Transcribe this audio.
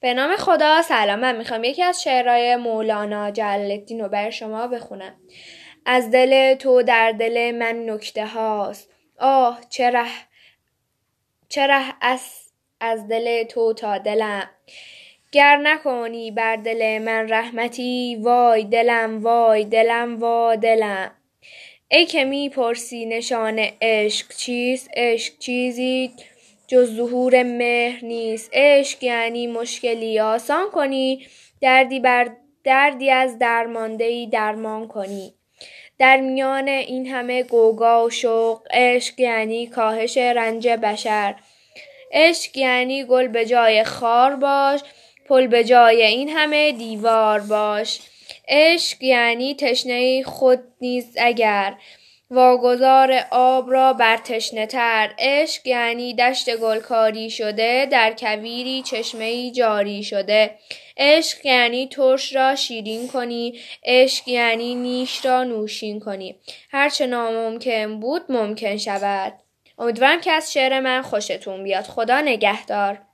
به نام خدا سلام. من می‌خوام یکی از شعرهای مولانا جلال الدین رو بر شما بخونم. از دل تو در دل من نکته هاست. آه چه ره چه ره از, از دل تو تا دلم. گر نکنی بر دل من رحمتی وای دلم وای دلم وا دلم. ای که می پرسی نشان عشق چیست؟ عشق چیزی جز ظهور مهر نیست. عشق یعنی مشکلی. آسان کنی دردی بر دردی از درمانده درمان کنی. در میان این همه گوگا و شوق عشق یعنی کاهش رنج بشر. عشق یعنی گل به جای خار باش پل به جای این همه دیوار باش. عشق یعنی تشنه خود نیز اگر. واگذار آب را بر تشنه تر عشق یعنی دشت گلکاری شده در کویری چشمه جاری شده. عشق یعنی ترش را شیرین کنی. عشق یعنی نیش را نوشین کنی. هرچه ناممکن بود ممکن شود. امیدوارم که از شعر من خوشتون بیاد. خدا نگهدار.